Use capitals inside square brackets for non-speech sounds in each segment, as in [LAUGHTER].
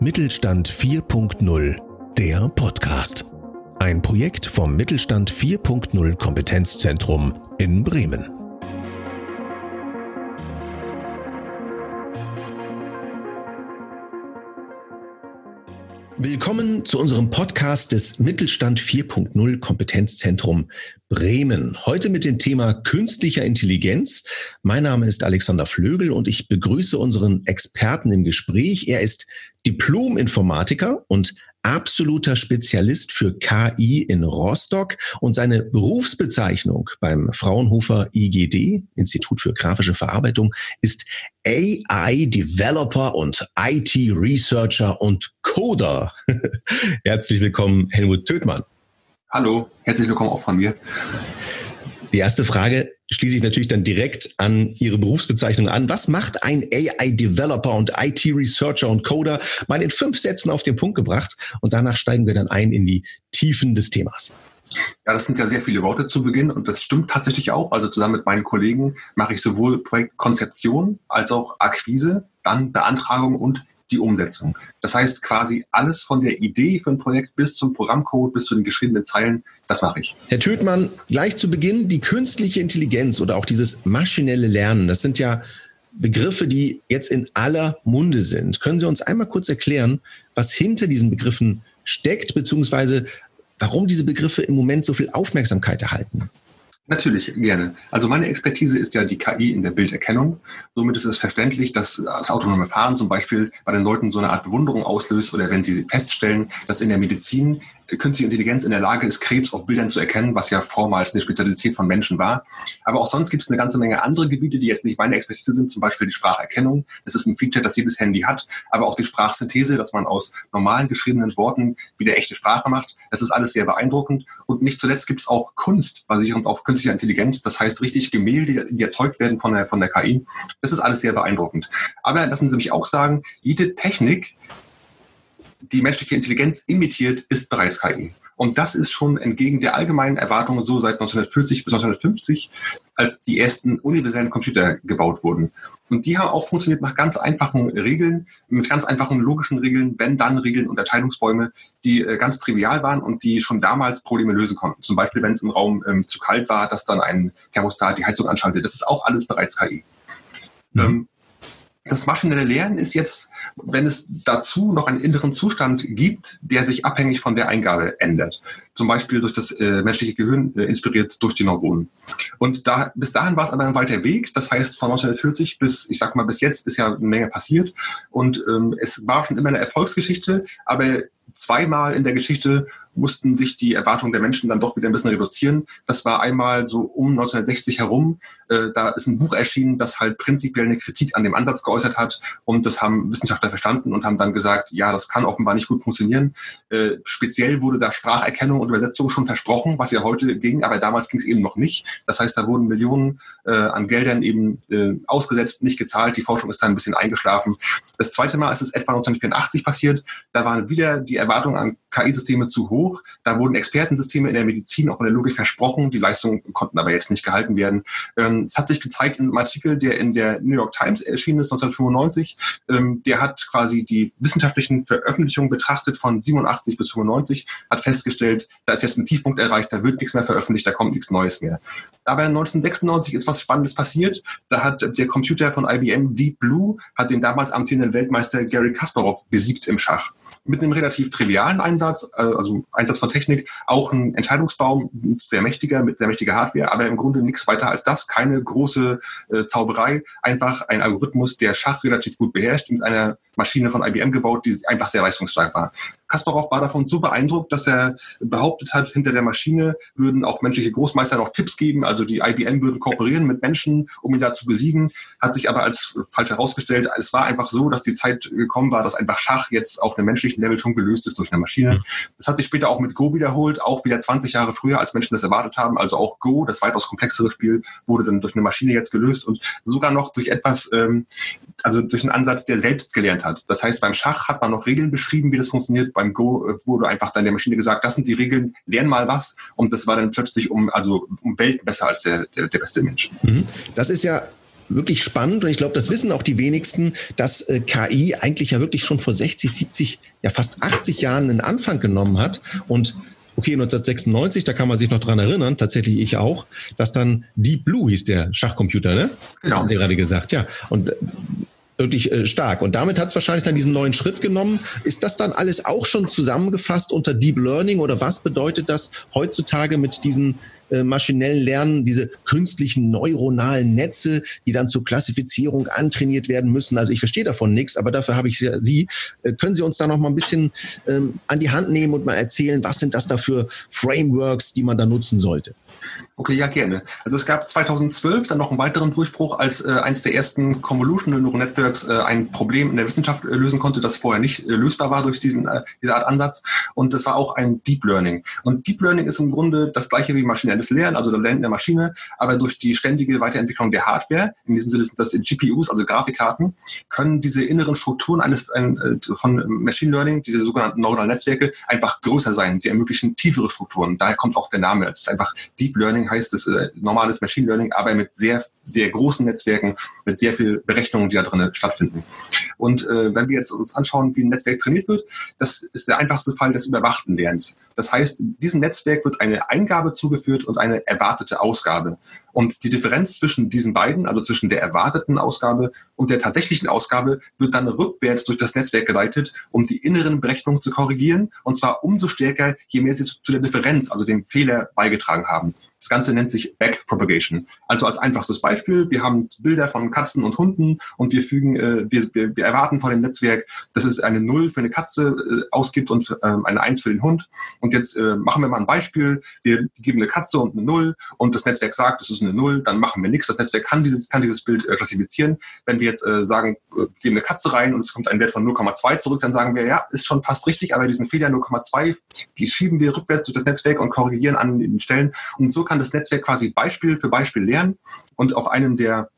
Mittelstand 4.0, der Podcast. Ein Projekt vom Mittelstand 4.0 Kompetenzzentrum in Bremen. Willkommen zu unserem Podcast des Mittelstand 4.0 Kompetenzzentrum Bremen. Heute mit dem Thema künstlicher Intelligenz. Mein Name ist Alexander Flögel und ich begrüße unseren Experten im Gespräch. Er ist Diplom-Informatiker und absoluter Spezialist für KI in Rostock und seine Berufsbezeichnung beim Fraunhofer IGD, Institut für grafische Verarbeitung, ist AI Developer und IT Researcher und Coder. [LAUGHS] Herzlich willkommen, Helmut Tötmann. Hallo, herzlich willkommen auch von mir. Die erste Frage schließe ich natürlich dann direkt an Ihre Berufsbezeichnung an. Was macht ein AI-Developer und IT-Researcher und Coder? Mal in fünf Sätzen auf den Punkt gebracht und danach steigen wir dann ein in die Tiefen des Themas. Ja, das sind ja sehr viele Worte zu Beginn und das stimmt tatsächlich auch. Also zusammen mit meinen Kollegen mache ich sowohl Projektkonzeption als auch Akquise, dann Beantragung und die Umsetzung. Das heißt quasi alles von der Idee für ein Projekt bis zum Programmcode, bis zu den geschriebenen Zeilen, das mache ich. Herr Tötmann, gleich zu Beginn die künstliche Intelligenz oder auch dieses maschinelle Lernen, das sind ja Begriffe, die jetzt in aller Munde sind. Können Sie uns einmal kurz erklären, was hinter diesen Begriffen steckt, beziehungsweise warum diese Begriffe im Moment so viel Aufmerksamkeit erhalten? Natürlich, gerne. Also meine Expertise ist ja die KI in der Bilderkennung. Somit ist es verständlich, dass das autonome Fahren zum Beispiel bei den Leuten so eine Art Bewunderung auslöst oder wenn sie feststellen, dass in der Medizin künstliche Intelligenz in der Lage ist, Krebs auf Bildern zu erkennen, was ja vormals eine Spezialität von Menschen war. Aber auch sonst gibt es eine ganze Menge andere Gebiete, die jetzt nicht meine Expertise sind, zum Beispiel die Spracherkennung. Das ist ein Feature, das jedes Handy hat, aber auch die Sprachsynthese, dass man aus normalen geschriebenen Worten wieder echte Sprache macht. Das ist alles sehr beeindruckend. Und nicht zuletzt gibt es auch Kunst basierend auf künstlicher Intelligenz. Das heißt richtig Gemälde, die erzeugt werden von der, von der KI. Das ist alles sehr beeindruckend. Aber lassen Sie mich auch sagen, jede Technik, die menschliche Intelligenz imitiert, ist bereits KI. Und das ist schon entgegen der allgemeinen Erwartungen so seit 1940 bis 1950, als die ersten universellen Computer gebaut wurden. Und die haben auch funktioniert nach ganz einfachen Regeln, mit ganz einfachen logischen Regeln, wenn-dann-Regeln, Unterteilungsbäume, die äh, ganz trivial waren und die schon damals Probleme lösen konnten. Zum Beispiel, wenn es im Raum ähm, zu kalt war, dass dann ein Thermostat die Heizung anschaltet. Das ist auch alles bereits KI. Mhm. Ähm, das maschinelle Lernen ist jetzt, wenn es dazu noch einen inneren Zustand gibt, der sich abhängig von der Eingabe ändert. Zum Beispiel durch das äh, menschliche Gehirn, äh, inspiriert durch die Neuronen. Und da, bis dahin war es aber ein weiter Weg. Das heißt, von 1940 bis, ich sag mal, bis jetzt ist ja eine Menge passiert. Und ähm, es war schon immer eine Erfolgsgeschichte, aber zweimal in der Geschichte mussten sich die Erwartungen der Menschen dann doch wieder ein bisschen reduzieren. Das war einmal so um 1960 herum. Äh, da ist ein Buch erschienen, das halt prinzipiell eine Kritik an dem Ansatz geäußert hat. Und das haben Wissenschaftler verstanden und haben dann gesagt, ja, das kann offenbar nicht gut funktionieren. Äh, speziell wurde da Spracherkennung und Übersetzung schon versprochen, was ja heute ging, aber damals ging es eben noch nicht. Das heißt, da wurden Millionen äh, an Geldern eben äh, ausgesetzt, nicht gezahlt. Die Forschung ist dann ein bisschen eingeschlafen. Das zweite Mal ist es etwa 1984 passiert. Da waren wieder die Erwartungen an KI-Systeme zu hoch. Da wurden Expertensysteme in der Medizin, auch in der Logik versprochen. Die Leistungen konnten aber jetzt nicht gehalten werden. Ähm, es hat sich gezeigt in einem Artikel, der in der New York Times erschienen ist, 1995. Ähm, der hat quasi die wissenschaftlichen Veröffentlichungen betrachtet von 87 bis 95, hat festgestellt, da ist jetzt ein Tiefpunkt erreicht, da wird nichts mehr veröffentlicht, da kommt nichts Neues mehr. Aber 1996 ist was Spannendes passiert. Da hat der Computer von IBM Deep Blue hat den damals amtierenden Weltmeister Gary Kasparov besiegt im Schach. Mit einem relativ trivialen Einsatz, äh, also Einsatz von Technik, auch ein Entscheidungsbaum, sehr mächtiger, mit sehr mächtiger Hardware, aber im Grunde nichts weiter als das, keine große äh, Zauberei, einfach ein Algorithmus, der Schach relativ gut beherrscht, mit einer Maschine von IBM gebaut, die einfach sehr leistungsstark war. Kasparov war davon so beeindruckt, dass er behauptet hat, hinter der Maschine würden auch menschliche Großmeister noch Tipps geben, also die IBM würden kooperieren mit Menschen, um ihn da zu besiegen, hat sich aber als falsch herausgestellt. Es war einfach so, dass die Zeit gekommen war, dass einfach Schach jetzt auf einem menschlichen Level schon gelöst ist durch eine Maschine. Das hat sich später auch mit Go wiederholt, auch wieder 20 Jahre früher, als Menschen das erwartet haben. Also auch Go, das weitaus komplexere Spiel, wurde dann durch eine Maschine jetzt gelöst und sogar noch durch etwas, ähm, also durch einen Ansatz, der selbst gelernt hat. Das heißt, beim Schach hat man noch Regeln beschrieben, wie das funktioniert. Beim Go äh, wurde einfach dann der Maschine gesagt, das sind die Regeln, lern mal was. Und das war dann plötzlich um, also um Welten besser als der, der, der beste Mensch. Mhm. Das ist ja wirklich spannend und ich glaube, das wissen auch die wenigsten, dass äh, KI eigentlich ja wirklich schon vor 60, 70, ja fast 80 Jahren einen Anfang genommen hat und okay, 1996, da kann man sich noch dran erinnern, tatsächlich ich auch, dass dann Deep Blue hieß der Schachcomputer, ne? Genau. Haben Sie gerade gesagt, ja. Und äh, wirklich äh, stark. Und damit hat es wahrscheinlich dann diesen neuen Schritt genommen. Ist das dann alles auch schon zusammengefasst unter Deep Learning oder was bedeutet das heutzutage mit diesen äh, maschinellen Lernen, diese künstlichen neuronalen Netze, die dann zur Klassifizierung antrainiert werden müssen? Also ich verstehe davon nichts, aber dafür habe ich Sie. Äh, können Sie uns da noch mal ein bisschen ähm, an die Hand nehmen und mal erzählen, was sind das da für Frameworks, die man da nutzen sollte? Okay, ja, gerne. Also es gab 2012 dann noch einen weiteren Durchbruch, als äh, eines der ersten Convolutional Neural Networks äh, ein Problem in der Wissenschaft äh, lösen konnte, das vorher nicht äh, lösbar war durch diesen, diese Art Ansatz. Und das war auch ein Deep Learning. Und Deep Learning ist im Grunde das gleiche wie maschinelles Lernen, also der Lernen der Maschine, aber durch die ständige Weiterentwicklung der Hardware, in diesem Sinne sind das GPUs, also Grafikkarten, können diese inneren Strukturen eines ein, äh, von Machine Learning, diese sogenannten neuronalen Netzwerke, einfach größer sein. Sie ermöglichen tiefere Strukturen. Daher kommt auch der Name. Es ist einfach Deep Deep Learning heißt es äh, normales Machine Learning, aber mit sehr, sehr großen Netzwerken, mit sehr viel Berechnungen, die da drin stattfinden. Und äh, wenn wir jetzt uns anschauen, wie ein Netzwerk trainiert wird, das ist der einfachste Fall des überwachten Lernens. Das heißt, diesem Netzwerk wird eine Eingabe zugeführt und eine erwartete Ausgabe. Und die Differenz zwischen diesen beiden, also zwischen der erwarteten Ausgabe und der tatsächlichen Ausgabe, wird dann rückwärts durch das Netzwerk geleitet, um die inneren Berechnungen zu korrigieren. Und zwar umso stärker, je mehr sie zu der Differenz, also dem Fehler beigetragen haben. Das Ganze nennt sich Backpropagation. Also als einfachstes Beispiel, wir haben Bilder von Katzen und Hunden und wir fügen, äh, wir, wir, wir erwarten von dem Netzwerk, dass es eine Null für eine Katze äh, ausgibt und äh, eine Eins für den Hund. Und jetzt äh, machen wir mal ein Beispiel. Wir geben eine Katze und eine Null und das Netzwerk sagt, es ist eine Null, dann machen wir nichts. Das Netzwerk kann dieses, kann dieses Bild äh, klassifizieren. Wenn wir jetzt äh, sagen, äh, geben eine Katze rein und es kommt ein Wert von 0,2 zurück, dann sagen wir, ja, ist schon fast richtig, aber diesen Fehler 0,2, die schieben wir rückwärts durch das Netzwerk und korrigieren an den Stellen. Und so kann das Netzwerk quasi Beispiel für Beispiel lernen und auf einem der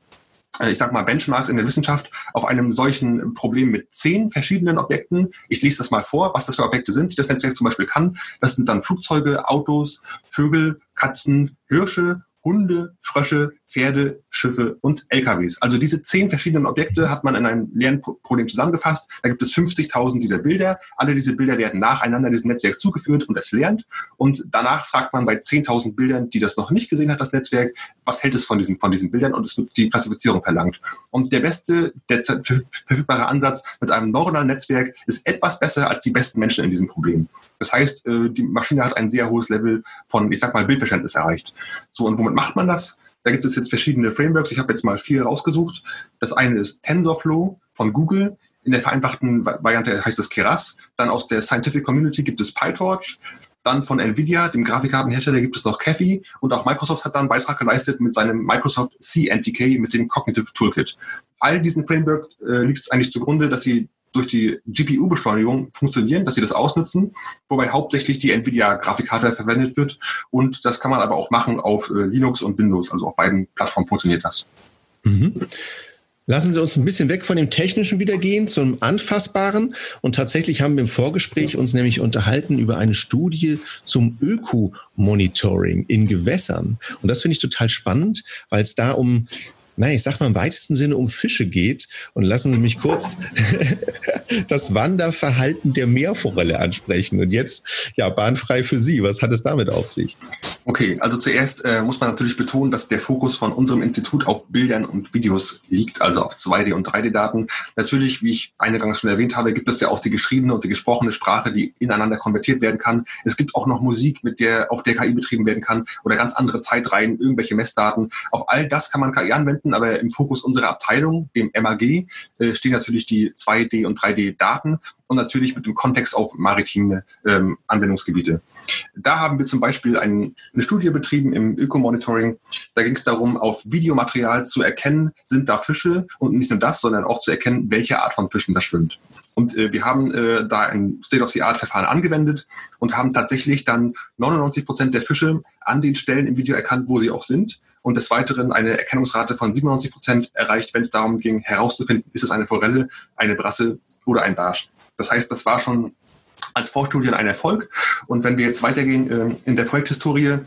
äh, ich sag mal, Benchmarks in der Wissenschaft auf einem solchen Problem mit zehn verschiedenen Objekten. Ich lese das mal vor, was das für Objekte sind, die das Netzwerk zum Beispiel kann. Das sind dann Flugzeuge, Autos, Vögel, Katzen, Hirsche, Hunde, Frösche, Pferde, Schiffe und LKWs. Also diese zehn verschiedenen Objekte hat man in einem Lernproblem zusammengefasst. Da gibt es 50.000 dieser Bilder. Alle diese Bilder werden nacheinander diesem Netzwerk zugeführt und es lernt. Und danach fragt man bei 10.000 Bildern, die das noch nicht gesehen hat, das Netzwerk, was hält es von diesen, von diesen Bildern und es wird die Klassifizierung verlangt. Und der beste, der verfügbare Ansatz mit einem neuronalen Netzwerk ist etwas besser als die besten Menschen in diesem Problem. Das heißt, äh, die Maschine hat ein sehr hohes Level von, ich sag mal, Bildverständnis erreicht. So, und womit macht man das? Da gibt es jetzt verschiedene Frameworks. Ich habe jetzt mal vier rausgesucht. Das eine ist TensorFlow von Google. In der vereinfachten Variante heißt es Keras. Dann aus der Scientific Community gibt es PyTorch. Dann von Nvidia, dem Grafikkartenhersteller, gibt es noch Caffey. Und auch Microsoft hat da einen Beitrag geleistet mit seinem Microsoft CNTK mit dem Cognitive Toolkit. All diesen Framework äh, liegt es eigentlich zugrunde, dass sie durch die GPU-Beschleunigung funktionieren, dass sie das ausnutzen, wobei hauptsächlich die Nvidia-Grafikkarte verwendet wird. Und das kann man aber auch machen auf äh, Linux und Windows. Also auf beiden Plattformen funktioniert das. Mhm. Lassen Sie uns ein bisschen weg von dem Technischen wieder gehen zum Anfassbaren. Und tatsächlich haben wir im Vorgespräch uns nämlich unterhalten über eine Studie zum Öko-Monitoring in Gewässern. Und das finde ich total spannend, weil es da um nein, ich sag mal im weitesten Sinne um Fische geht. Und lassen Sie mich kurz [LAUGHS] das Wanderverhalten der Meerforelle ansprechen. Und jetzt, ja, bahnfrei für Sie. Was hat es damit auf sich? Okay, also zuerst äh, muss man natürlich betonen, dass der Fokus von unserem Institut auf Bildern und Videos liegt, also auf 2D- und 3D-Daten. Natürlich, wie ich eingangs schon erwähnt habe, gibt es ja auch die geschriebene und die gesprochene Sprache, die ineinander konvertiert werden kann. Es gibt auch noch Musik, mit der auf der KI betrieben werden kann oder ganz andere Zeitreihen, irgendwelche Messdaten. Auf all das kann man KI anwenden aber im Fokus unserer Abteilung, dem MAG, äh, stehen natürlich die 2D- und 3D-Daten und natürlich mit dem Kontext auf maritime ähm, Anwendungsgebiete. Da haben wir zum Beispiel ein, eine Studie betrieben im Ökomonitoring. Da ging es darum, auf Videomaterial zu erkennen, sind da Fische und nicht nur das, sondern auch zu erkennen, welche Art von Fischen da schwimmt. Und äh, wir haben äh, da ein State-of-the-Art-Verfahren angewendet und haben tatsächlich dann 99 Prozent der Fische an den Stellen im Video erkannt, wo sie auch sind. Und des Weiteren eine Erkennungsrate von 97 Prozent erreicht, wenn es darum ging, herauszufinden, ist es eine Forelle, eine Brasse oder ein Barsch. Das heißt, das war schon als Vorstudien ein Erfolg. Und wenn wir jetzt weitergehen äh, in der Projekthistorie,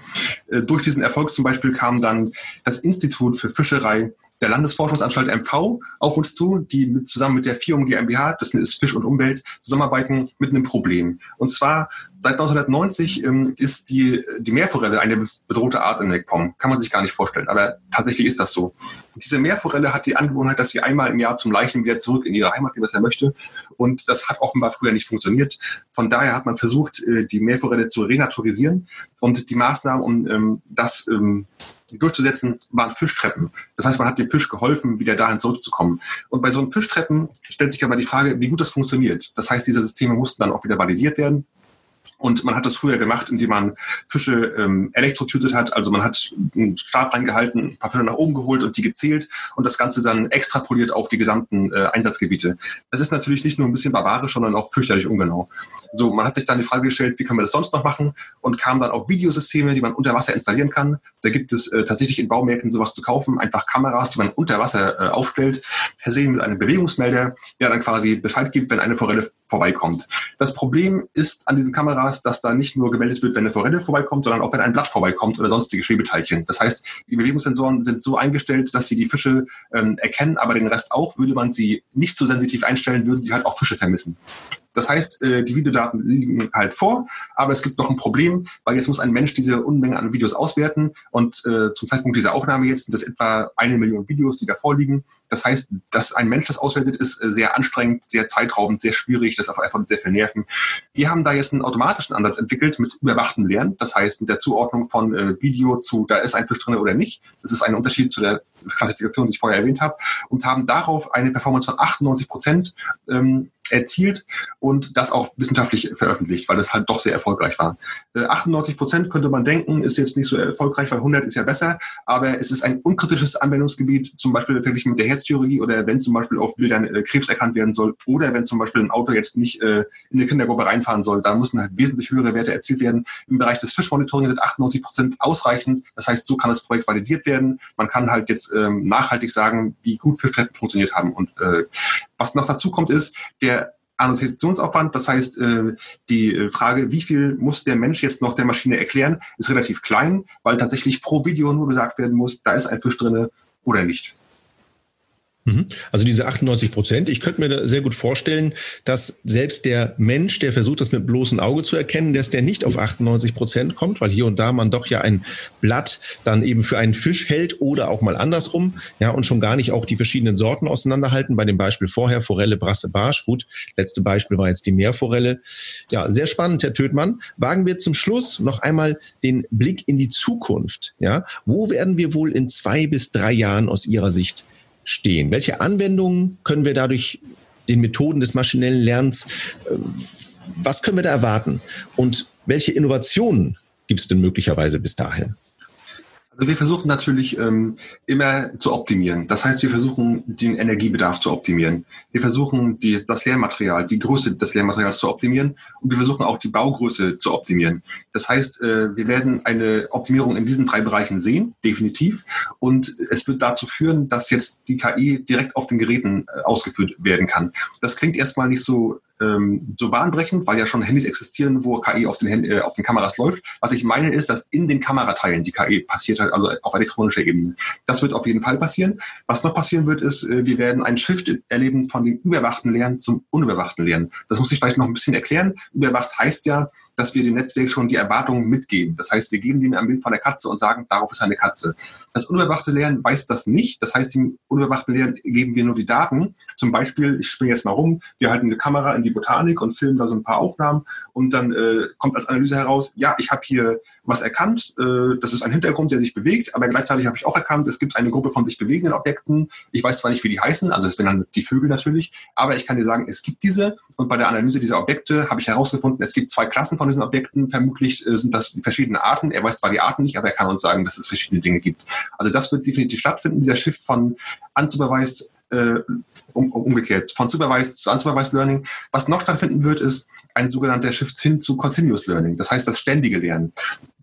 äh, durch diesen Erfolg zum Beispiel kam dann das Institut für Fischerei der Landesforschungsanstalt MV auf uns zu, die mit, zusammen mit der FIUM GmbH, das ist Fisch und Umwelt, zusammenarbeiten mit einem Problem. Und zwar Seit 1990 ähm, ist die, die Meerforelle eine bedrohte Art in MacPom. Kann man sich gar nicht vorstellen, aber tatsächlich ist das so. Diese Meerforelle hat die Angewohnheit, dass sie einmal im Jahr zum Leichen wieder zurück in ihre Heimat geht, was er möchte. Und das hat offenbar früher nicht funktioniert. Von daher hat man versucht, äh, die Meerforelle zu renaturisieren. Und die Maßnahmen, um ähm, das ähm, durchzusetzen, waren Fischtreppen. Das heißt, man hat dem Fisch geholfen, wieder dahin zurückzukommen. Und bei so einem Fischtreppen stellt sich aber die Frage, wie gut das funktioniert. Das heißt, diese Systeme mussten dann auch wieder validiert werden. Und man hat das früher gemacht, indem man Fische ähm, elektrotytet hat. Also man hat einen Stab reingehalten, ein paar Fische nach oben geholt und die gezählt und das Ganze dann extrapoliert auf die gesamten äh, Einsatzgebiete. Das ist natürlich nicht nur ein bisschen barbarisch, sondern auch fürchterlich ungenau. So, man hat sich dann die Frage gestellt, wie können wir das sonst noch machen? Und kam dann auf Videosysteme, die man unter Wasser installieren kann. Da gibt es äh, tatsächlich in Baumärkten sowas zu kaufen, einfach Kameras, die man unter Wasser äh, aufstellt, versehen mit einem Bewegungsmelder, der dann quasi Bescheid gibt, wenn eine Forelle vorbeikommt. Das Problem ist an diesen Kameras, Kameras, dass da nicht nur gemeldet wird, wenn eine Forelle vorbeikommt, sondern auch wenn ein Blatt vorbeikommt oder sonstige Schwebeteilchen. Das heißt, die Bewegungssensoren sind so eingestellt, dass sie die Fische ähm, erkennen, aber den Rest auch. Würde man sie nicht so sensitiv einstellen, würden sie halt auch Fische vermissen. Das heißt, äh, die Videodaten liegen halt vor, aber es gibt noch ein Problem, weil jetzt muss ein Mensch diese Unmenge an Videos auswerten und äh, zum Zeitpunkt dieser Aufnahme jetzt sind das etwa eine Million Videos, die da vorliegen. Das heißt, dass ein Mensch das auswertet, ist äh, sehr anstrengend, sehr zeitraubend, sehr schwierig, das einfach sehr viel Nerven. Wir haben da jetzt einen automatischen Ansatz entwickelt mit überwachtem Lernen, das heißt mit der Zuordnung von Video zu, da ist ein Fisch drin oder nicht. Das ist ein Unterschied zu der Klassifikation, die ich vorher erwähnt habe, und haben darauf eine Performance von 98 Prozent ähm, erzielt und das auch wissenschaftlich veröffentlicht, weil das halt doch sehr erfolgreich war. 98 äh, Prozent könnte man denken, ist jetzt nicht so erfolgreich, weil 100 ist ja besser, aber es ist ein unkritisches Anwendungsgebiet, zum Beispiel verglichen mit der Herzchirurgie oder wenn zum Beispiel auf Bildern äh, Krebs erkannt werden soll oder wenn zum Beispiel ein Auto jetzt nicht äh, in eine Kindergruppe reinfahren soll, da müssen halt wesentlich höhere Werte erzielt werden. Im Bereich des Fischmonitorings sind 98 Prozent ausreichend. Das heißt, so kann das Projekt validiert werden. Man kann halt jetzt ähm, nachhaltig sagen, wie gut Fischtreppen funktioniert haben. Und äh, was noch dazu kommt, ist der Annotationsaufwand, das heißt, äh, die äh, Frage, wie viel muss der Mensch jetzt noch der Maschine erklären, ist relativ klein, weil tatsächlich pro Video nur gesagt werden muss, da ist ein Fisch drinne oder nicht. Mhm. Also diese 98 Prozent. Ich könnte mir sehr gut vorstellen, dass selbst der Mensch, der versucht, das mit bloßem Auge zu erkennen, dass der nicht auf 98 Prozent kommt, weil hier und da man doch ja ein Blatt dann eben für einen Fisch hält oder auch mal andersrum. Ja, und schon gar nicht auch die verschiedenen Sorten auseinanderhalten. Bei dem Beispiel vorher, Forelle, Brasse, Barsch. Gut, letzte Beispiel war jetzt die Meerforelle. Ja, sehr spannend, Herr Tötmann. Wagen wir zum Schluss noch einmal den Blick in die Zukunft. Ja, wo werden wir wohl in zwei bis drei Jahren aus Ihrer Sicht stehen? Welche Anwendungen können wir dadurch den Methoden des maschinellen Lernens, äh, was können wir da erwarten? Und welche Innovationen gibt es denn möglicherweise bis dahin? Also wir versuchen natürlich ähm, immer zu optimieren. Das heißt, wir versuchen den Energiebedarf zu optimieren. Wir versuchen die, das Lehrmaterial, die Größe des Lehrmaterials zu optimieren und wir versuchen auch die Baugröße zu optimieren. Das heißt, äh, wir werden eine Optimierung in diesen drei Bereichen sehen, definitiv. Und es wird dazu führen, dass jetzt die KI direkt auf den Geräten äh, ausgeführt werden kann. Das klingt erstmal nicht so ähm, so bahnbrechend, weil ja schon Handys existieren, wo KI auf den, äh, auf den Kameras läuft. Was ich meine ist, dass in den Kamerateilen die KI passiert hat, also auf elektronischer Ebene. Das wird auf jeden Fall passieren. Was noch passieren wird, ist, äh, wir werden einen Shift erleben von dem überwachten Lernen zum unüberwachten Lernen. Das muss ich vielleicht noch ein bisschen erklären. Überwacht heißt ja, dass wir dem Netzwerk schon die Erwartungen mitgeben. Das heißt, wir geben dem ein Bild von der Katze und sagen, darauf ist eine Katze. Das unüberwachte Lernen weiß das nicht. Das heißt, dem unüberwachten Lernen geben wir nur die Daten. Zum Beispiel, ich springe jetzt mal rum, wir halten eine Kamera in die Botanik und filmen da so ein paar Aufnahmen und dann äh, kommt als Analyse heraus, ja, ich habe hier was erkannt. Äh, das ist ein Hintergrund, der sich bewegt, aber gleichzeitig habe ich auch erkannt, es gibt eine Gruppe von sich bewegenden Objekten. Ich weiß zwar nicht, wie die heißen, also es sind dann die Vögel natürlich, aber ich kann dir sagen, es gibt diese und bei der Analyse dieser Objekte habe ich herausgefunden, es gibt zwei Klassen von diesen Objekten. Vermutlich äh, sind das verschiedene Arten. Er weiß zwar die Arten nicht, aber er kann uns sagen, dass es verschiedene Dinge gibt. Also das wird definitiv stattfinden, dieser Shift von anzubeweist äh, um, umgekehrt von Supervised zu Unsupervised Learning. Was noch stattfinden wird, ist ein sogenannter Shift hin zu Continuous Learning. Das heißt, das ständige Lernen.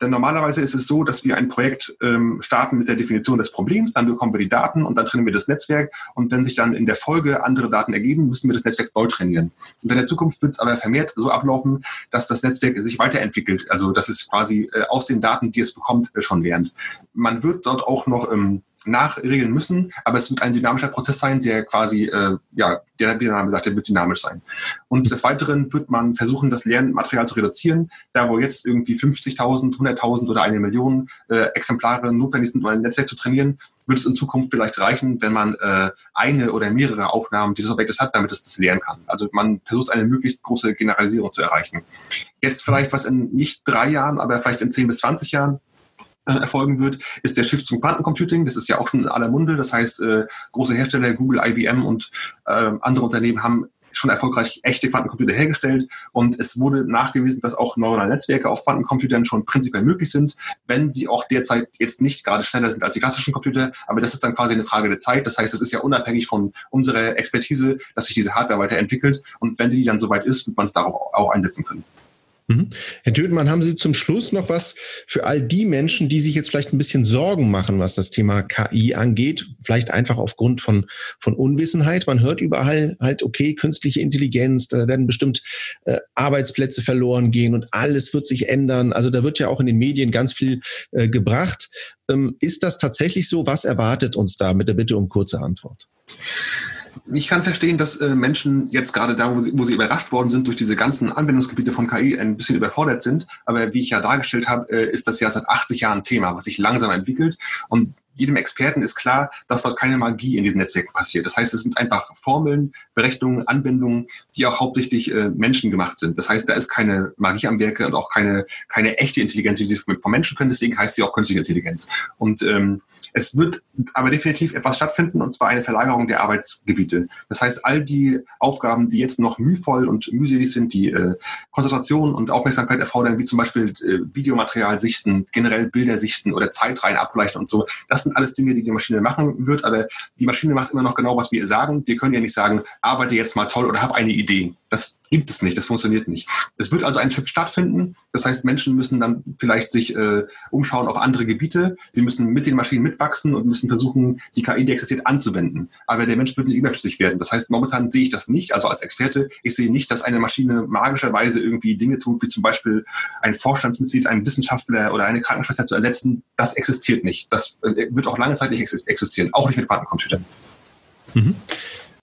Denn normalerweise ist es so, dass wir ein Projekt ähm, starten mit der Definition des Problems, dann bekommen wir die Daten und dann trainieren wir das Netzwerk und wenn sich dann in der Folge andere Daten ergeben, müssen wir das Netzwerk neu trainieren. Und in der Zukunft wird es aber vermehrt so ablaufen, dass das Netzwerk sich weiterentwickelt, also dass es quasi äh, aus den Daten, die es bekommt, äh, schon lernt. Man wird dort auch noch ähm, nachregeln müssen, aber es wird ein dynamischer Prozess sein, der quasi, äh, ja, der, wie der Name sagt, der wird dynamisch sein. Und des Weiteren wird man versuchen, das Lernmaterial zu reduzieren. Da, wo jetzt irgendwie 50.000, 100.000 oder eine Million äh, Exemplare notwendig sind, um ein Netzwerk zu trainieren, wird es in Zukunft vielleicht reichen, wenn man äh, eine oder mehrere Aufnahmen dieses Objektes hat, damit es das lernen kann. Also man versucht eine möglichst große Generalisierung zu erreichen. Jetzt vielleicht was in nicht drei Jahren, aber vielleicht in 10 bis 20 Jahren erfolgen wird, ist der Shift zum Quantencomputing. Das ist ja auch schon in aller Munde. Das heißt, äh, große Hersteller, Google, IBM und äh, andere Unternehmen haben schon erfolgreich echte Quantencomputer hergestellt und es wurde nachgewiesen, dass auch neuronale Netzwerke auf Quantencomputern schon prinzipiell möglich sind, wenn sie auch derzeit jetzt nicht gerade schneller sind als die klassischen Computer, aber das ist dann quasi eine Frage der Zeit. Das heißt, es ist ja unabhängig von unserer Expertise, dass sich diese Hardware weiterentwickelt und wenn die dann soweit ist, wird man es darauf auch einsetzen können. Mhm. Herr Tötenmann, haben Sie zum Schluss noch was für all die Menschen, die sich jetzt vielleicht ein bisschen Sorgen machen, was das Thema KI angeht? Vielleicht einfach aufgrund von, von Unwissenheit. Man hört überall halt, okay, künstliche Intelligenz, da werden bestimmt äh, Arbeitsplätze verloren gehen und alles wird sich ändern. Also da wird ja auch in den Medien ganz viel äh, gebracht. Ähm, ist das tatsächlich so? Was erwartet uns da mit der Bitte um kurze Antwort? Ich kann verstehen, dass äh, Menschen jetzt gerade da, wo sie, wo sie überrascht worden sind durch diese ganzen Anwendungsgebiete von KI, ein bisschen überfordert sind. Aber wie ich ja dargestellt habe, äh, ist das ja seit 80 Jahren Thema, was sich langsam entwickelt. Und jedem Experten ist klar, dass dort keine Magie in diesen Netzwerken passiert. Das heißt, es sind einfach Formeln, Berechnungen, Anwendungen, die auch hauptsächlich äh, menschengemacht sind. Das heißt, da ist keine Magie am Werke und auch keine, keine echte Intelligenz, wie sie vom Menschen können. Deswegen heißt sie auch künstliche Intelligenz. Und ähm, es wird aber definitiv etwas stattfinden, und zwar eine Verlagerung der Arbeitsgebiete. Das heißt, all die Aufgaben, die jetzt noch mühvoll und mühselig sind, die äh, Konzentration und Aufmerksamkeit erfordern, wie zum Beispiel äh, Videomaterial sichten, generell Bilder sichten oder Zeitreihen ableichen und so, das sind alles Dinge, die die Maschine machen wird, aber die Maschine macht immer noch genau, was wir sagen. Wir können ja nicht sagen, arbeite jetzt mal toll oder hab eine Idee. Das gibt es nicht, das funktioniert nicht. Es wird also ein Shift stattfinden. Das heißt, Menschen müssen dann vielleicht sich äh, umschauen auf andere Gebiete. Sie müssen mit den Maschinen mitwachsen und müssen versuchen, die KI, die existiert, anzuwenden. Aber der Mensch wird nicht überflüssig werden. Das heißt, momentan sehe ich das nicht, also als Experte, ich sehe nicht, dass eine Maschine magischerweise irgendwie Dinge tut, wie zum Beispiel ein Vorstandsmitglied, einen Wissenschaftler oder eine Krankenschwester zu ersetzen. Das existiert nicht. Das äh, wird auch lange Zeit nicht existieren, auch nicht mit Quantencomputern. Mhm.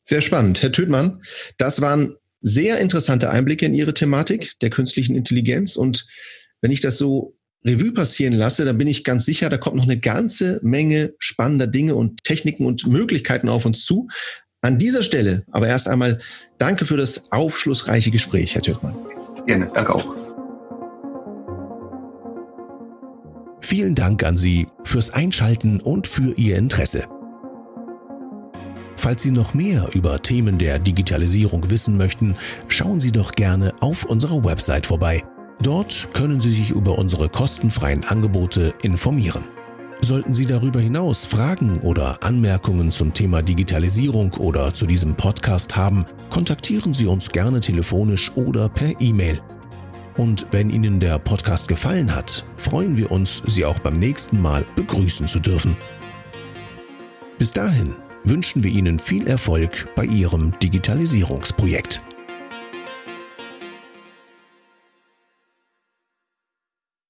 Sehr spannend. Herr Tödmann, das waren sehr interessante Einblicke in Ihre Thematik der künstlichen Intelligenz. Und wenn ich das so Revue passieren lasse, dann bin ich ganz sicher, da kommt noch eine ganze Menge spannender Dinge und Techniken und Möglichkeiten auf uns zu. An dieser Stelle aber erst einmal danke für das aufschlussreiche Gespräch, Herr Türkmann. Gerne, danke auch. Vielen Dank an Sie fürs Einschalten und für Ihr Interesse. Falls Sie noch mehr über Themen der Digitalisierung wissen möchten, schauen Sie doch gerne auf unserer Website vorbei. Dort können Sie sich über unsere kostenfreien Angebote informieren. Sollten Sie darüber hinaus Fragen oder Anmerkungen zum Thema Digitalisierung oder zu diesem Podcast haben, kontaktieren Sie uns gerne telefonisch oder per E-Mail. Und wenn Ihnen der Podcast gefallen hat, freuen wir uns, Sie auch beim nächsten Mal begrüßen zu dürfen. Bis dahin wünschen wir Ihnen viel Erfolg bei Ihrem Digitalisierungsprojekt.